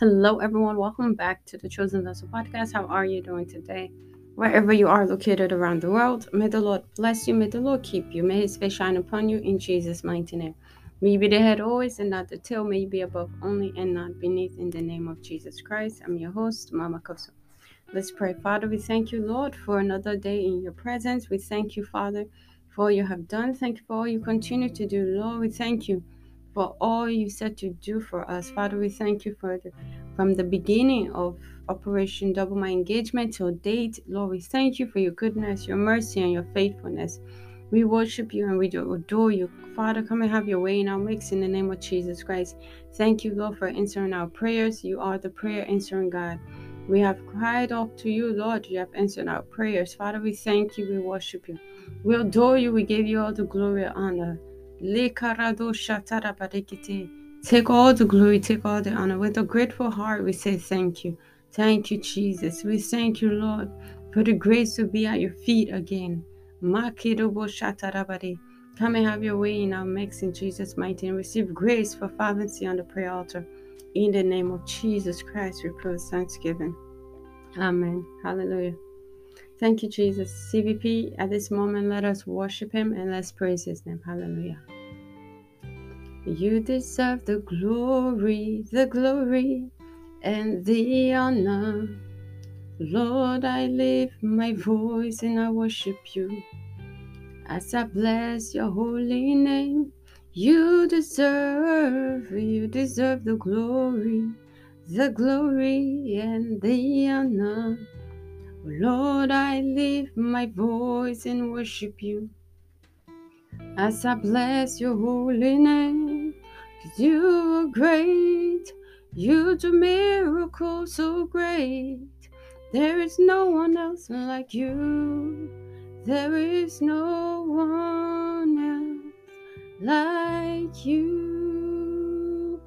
Hello, everyone. Welcome back to the Chosen Vessel podcast. How are you doing today? Wherever you are located around the world, may the Lord bless you. May the Lord keep you. May his face shine upon you in Jesus' mighty name. May you be the head always and not the tail. May you be above only and not beneath in the name of Jesus Christ. I'm your host, Mama Kosso. Let's pray. Father, we thank you, Lord, for another day in your presence. We thank you, Father, for all you have done. Thank you for all you continue to do, Lord. We thank you for all you said to do for us. Father, we thank you for the from the beginning of Operation Double My Engagement till date. Lord, we thank you for your goodness, your mercy, and your faithfulness. We worship you and we adore you. Father, come and have your way in our mix in the name of Jesus Christ. Thank you, Lord, for answering our prayers. You are the prayer answering God. We have cried out to you, Lord. You have answered our prayers. Father, we thank you. We worship you. We adore you. We give you all the glory and honor. Take all the glory, take all the honor. With a grateful heart, we say thank you. Thank you, Jesus. We thank you, Lord, for the grace to be at your feet again. Come and have your way in our mix in Jesus' mighty and Receive grace for fervency on the prayer altar. In the name of Jesus Christ, we pray thanksgiving. Amen. Hallelujah. Thank you, Jesus. CVP, at this moment, let us worship Him and let's praise His name. Hallelujah. You deserve the glory, the glory, and the honor. Lord, I lift my voice and I worship you. As I bless your holy name, you deserve, you deserve the glory, the glory, and the honor. Lord, I lift my voice and worship you as I bless your holy name. You are great, you do miracles so great. There is no one else like you, there is no one else like you.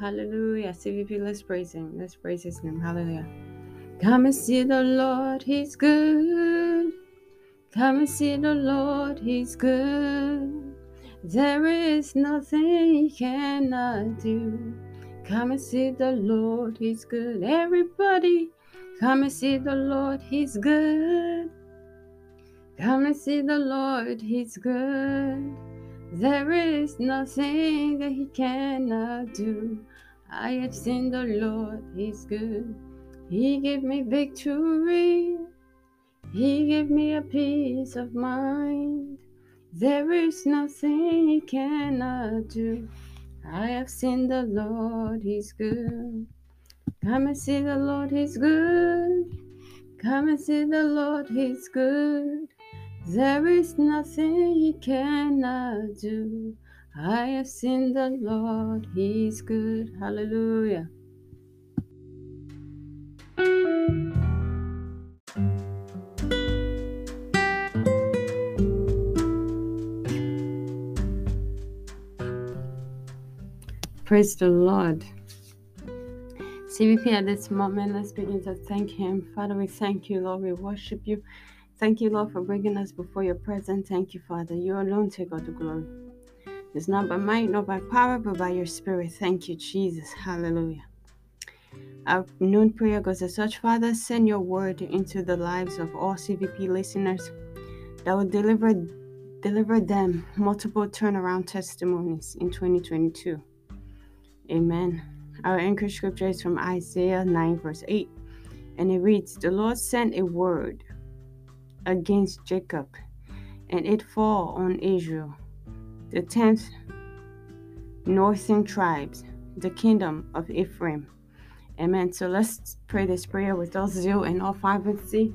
Hallelujah. CVP, let's praise him. Let's praise his name. Hallelujah. Come and see the Lord, He's good. Come and see the Lord, He's good. There is nothing He cannot do. Come and see the Lord, He's good. Everybody, come and see the Lord, He's good. Come and see the Lord, He's good. There is nothing that He cannot do. I have seen the Lord, He's good. He gave me victory. He gave me a peace of mind. There is nothing he cannot do. I have seen the Lord, He's good. Come and see the Lord, He's good. Come and see the Lord, He's good. There is nothing He cannot do. I have seen the Lord, He's good. Hallelujah. Praise the Lord. CVP at this moment, let's begin to thank Him. Father, we thank you, Lord. We worship you. Thank you, Lord, for bringing us before your presence. Thank you, Father. You alone take all the glory. It's not by might, not by power, but by your spirit. Thank you, Jesus. Hallelujah. Our noon prayer goes as such, Father, send your word into the lives of all CVP listeners that will deliver deliver them multiple turnaround testimonies in 2022. Amen. Our anchor scripture is from Isaiah 9, verse 8, and it reads The Lord sent a word against Jacob, and it fall on Israel, the tenth northern tribes, the kingdom of Ephraim. Amen. So let's pray this prayer with all zeal and all fervency.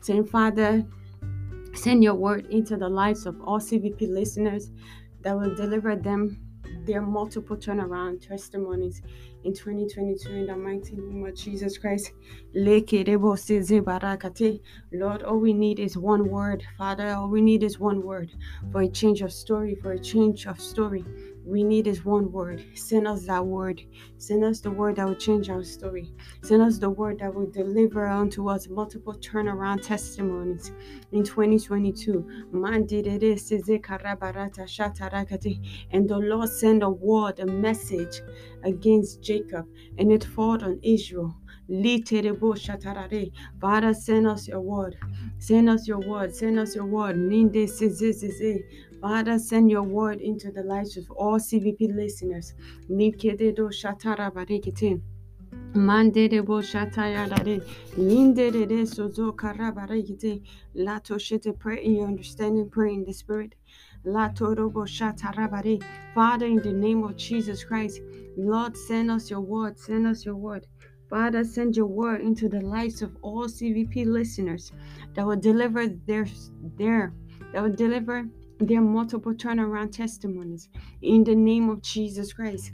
Saying, Father, send your word into the lives of all CVP listeners that will deliver them their multiple turnaround testimonies in 2022 in the mighty name of Jesus Christ. Lord, all we need is one word. Father, all we need is one word for a change of story, for a change of story. We need is one word. Send us that word. Send us the word that will change our story. Send us the word that will deliver unto us multiple turnaround testimonies in 2022. And the Lord send a word, a message, against Jacob, and it fought on Israel. Father, send us your word. Send us your word. Send us your word. Father, send your word into the lives of all CVP listeners. Mandere bo shataya dare, lindere de sozo karabare yite, lato shite pray in your understanding, pray in the spirit. Father, in the name of Jesus Christ, Lord, send us your word, send us your word. Father, send your word into the lives of all CVP listeners that will deliver their their that will deliver their multiple turnaround testimonies in the name of Jesus Christ.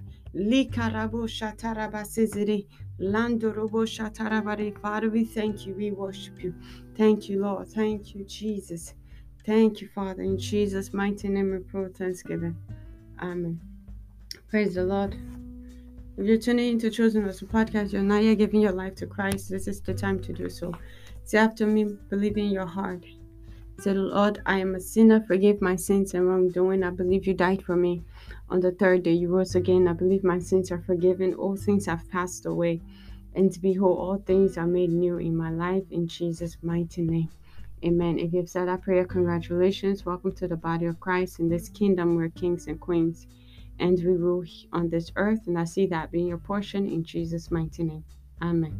Father, we thank you. We worship you. Thank you, Lord. Thank you, Jesus. Thank you, Father. In Jesus' mighty name we pray thanksgiving. Amen. Praise the Lord. If you're tuning into Chosen Vessel podcast, you're not yet giving your life to Christ. This is the time to do so. Say after me, believe in your heart. Say, Lord, I am a sinner. Forgive my sins and wrongdoing. I believe you died for me. On the third day, you rose again. I believe my sins are forgiven. All things have passed away. And behold, all things are made new in my life in Jesus' mighty name. Amen. If you've said that prayer, congratulations. Welcome to the body of Christ. In this kingdom, we're kings and queens. And we rule on this earth. And I see that being your portion in Jesus' mighty name. Amen.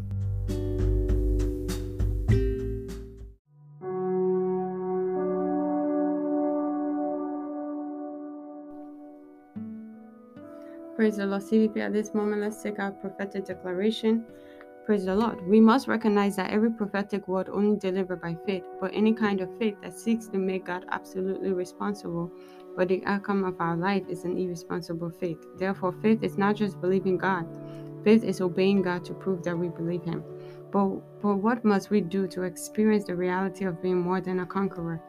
Praise the Lord. CVP, at this moment, let's take our prophetic declaration. Praise the Lord. We must recognize that every prophetic word only delivered by faith, but any kind of faith that seeks to make God absolutely responsible for the outcome of our life is an irresponsible faith. Therefore, faith is not just believing God, faith is obeying God to prove that we believe Him. But, but what must we do to experience the reality of being more than a conqueror?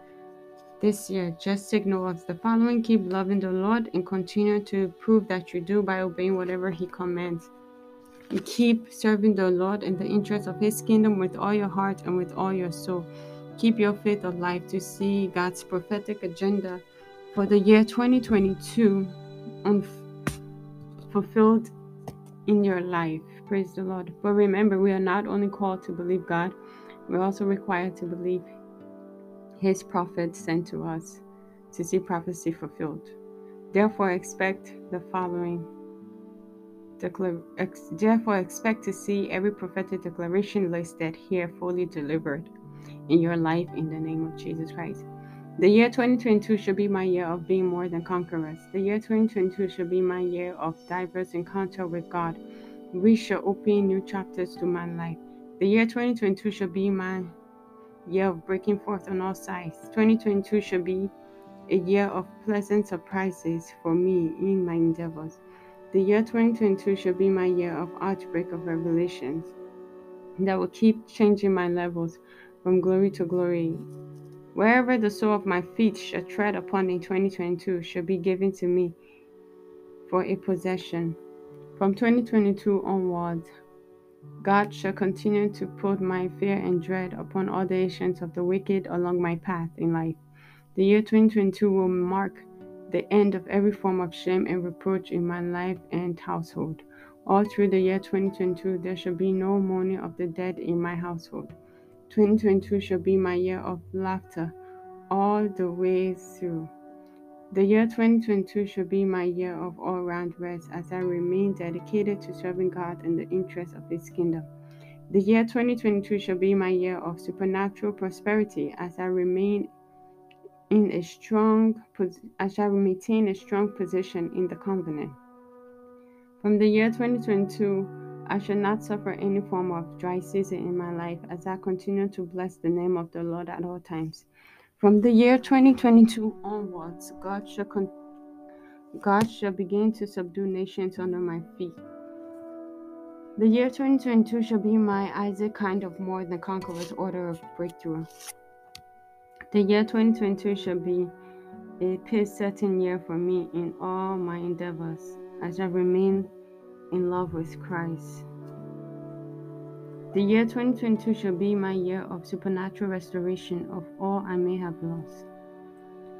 this year, just signal us the following keep loving the Lord and continue to prove that you do by obeying whatever He commands. And keep serving the Lord in the interest of His kingdom with all your heart and with all your soul. Keep your faith alive to see God's prophetic agenda for the year 2022 fulfilled in your life. Praise the Lord. But remember, we are not only called to believe God, we're also required to believe his prophets sent to us to see prophecy fulfilled. Therefore, expect the following. Declar- ex- therefore, expect to see every prophetic declaration listed here fully delivered in your life in the name of Jesus Christ. The year 2022 should be my year of being more than conquerors. The year 2022 should be my year of diverse encounter with God. We shall open new chapters to my life. The year 2022 should be my year of breaking forth on all sides. 2022 should be a year of pleasant surprises for me in my endeavors. The year 2022 should be my year of outbreak of revelations that will keep changing my levels from glory to glory. Wherever the sole of my feet shall tread upon in 2022 shall be given to me for a possession. From 2022 onwards, God shall continue to put my fear and dread upon all the actions of the wicked along my path in life. The year 2022 will mark the end of every form of shame and reproach in my life and household. All through the year 2022, there shall be no mourning of the dead in my household. 2022 shall be my year of laughter all the way through. The year 2022 shall be my year of all round rest as I remain dedicated to serving God in the interests of His kingdom. The year 2022 shall be my year of supernatural prosperity as I remain in a strong I shall maintain a strong position in the covenant. From the year 2022, I shall not suffer any form of dry season in my life as I continue to bless the name of the Lord at all times. From the year 2022 onwards, God shall, con- God shall begin to subdue nations under my feet. The year 2022 shall be my Isaac kind of more than conqueror's order of breakthrough. The year 2022 shall be a peace-setting year for me in all my endeavors I shall remain in love with Christ. The year 2022 shall be my year of supernatural restoration of all I may have lost.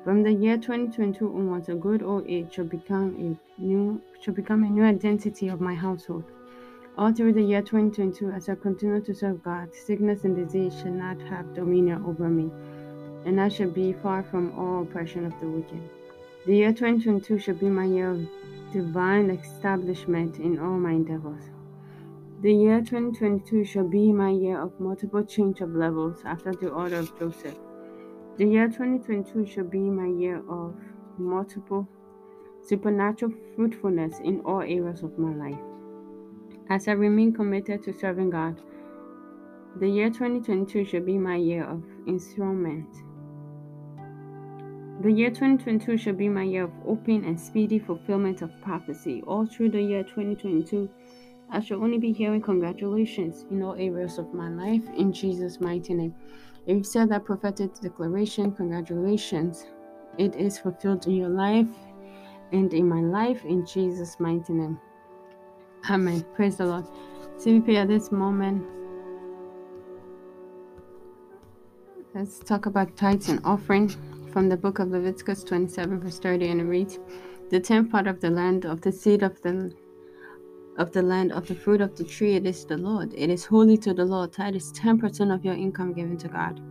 From the year 2022 onwards, a good old age shall become a new shall become a new identity of my household. All through the year 2022, as I continue to serve God, sickness and disease shall not have dominion over me, and I shall be far from all oppression of the wicked. The year 2022 shall be my year of divine establishment in all my endeavors. The year 2022 shall be my year of multiple change of levels after the order of Joseph. The year 2022 shall be my year of multiple supernatural fruitfulness in all areas of my life. As I remain committed to serving God, the year 2022 shall be my year of enthronement. The year 2022 shall be my year of open and speedy fulfillment of prophecy. All through the year 2022, I shall only be hearing congratulations in all areas of my life in Jesus' mighty name. If you said that prophetic declaration, congratulations. It is fulfilled in your life and in my life in Jesus' mighty name. Amen. Praise the Lord. CVP at this moment. Let's talk about tithes and offering from the book of Leviticus 27, verse 30, and it reads The tenth part of the land, of the seed of the of the land, of the fruit of the tree, it is the Lord. It is holy to the Lord. Tithe is 10% of your income given to God.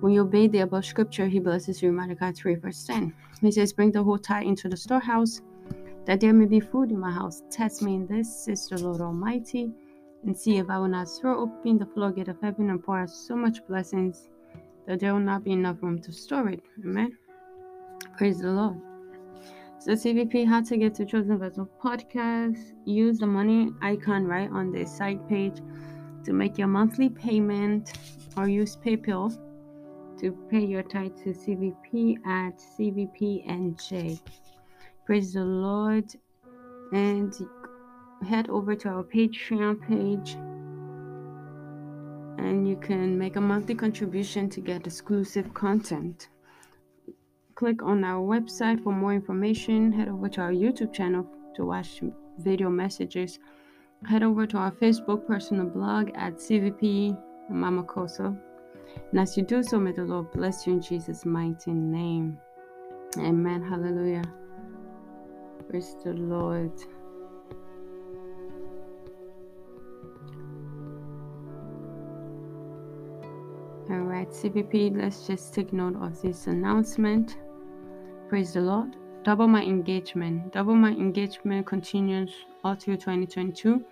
When you obey the above scripture, he blesses you. Malachi 3, verse 10. He says, Bring the whole tithe into the storehouse, that there may be food in my house. Test me in this, says the Lord Almighty, and see if I will not throw open the floodgate of heaven and pour out so much blessings that there will not be enough room to store it. Amen. Praise the Lord. So CVP, how to get to Chosen Vessel podcast. Use the money icon right on the site page to make your monthly payment or use PayPal to pay your tithe to CVP at CVPNJ. Praise the Lord. And head over to our Patreon page and you can make a monthly contribution to get exclusive content. Click on our website for more information. Head over to our YouTube channel to watch video messages. Head over to our Facebook personal blog at CVP Mama Kosso. And as you do so, may the Lord bless you in Jesus' mighty name. Amen. Hallelujah. Praise the Lord. Right, CVP, let's just take note of this announcement. Praise the Lord. Double my engagement. Double my engagement continues all through 2022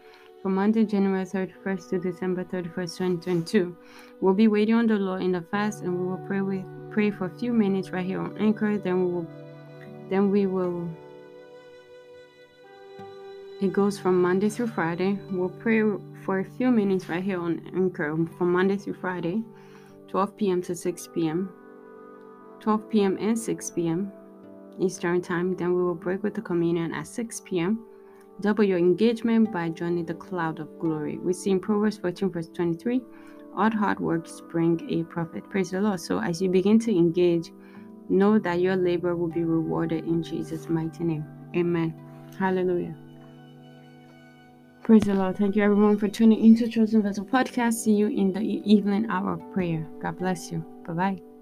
from Monday, January 31st to December 31st, 2022. We'll be waiting on the Lord in the fast and we will pray with pray for a few minutes right here on Anchor. Then we will then we will it goes from Monday through Friday. We'll pray for a few minutes right here on Anchor from Monday through Friday, 12 p.m. to 6 p.m. 12 p.m. and 6 p.m. Eastern Time. Then we will break with the communion at 6 p.m. Double your engagement by joining the cloud of glory. We see in Proverbs 14, verse 23 all hard works bring a profit. Praise the Lord. So as you begin to engage, know that your labor will be rewarded in Jesus' mighty name. Amen. Hallelujah. Praise the Lord. Thank you, everyone, for tuning into Chosen Vessel Podcast. See you in the evening hour of prayer. God bless you. Bye bye.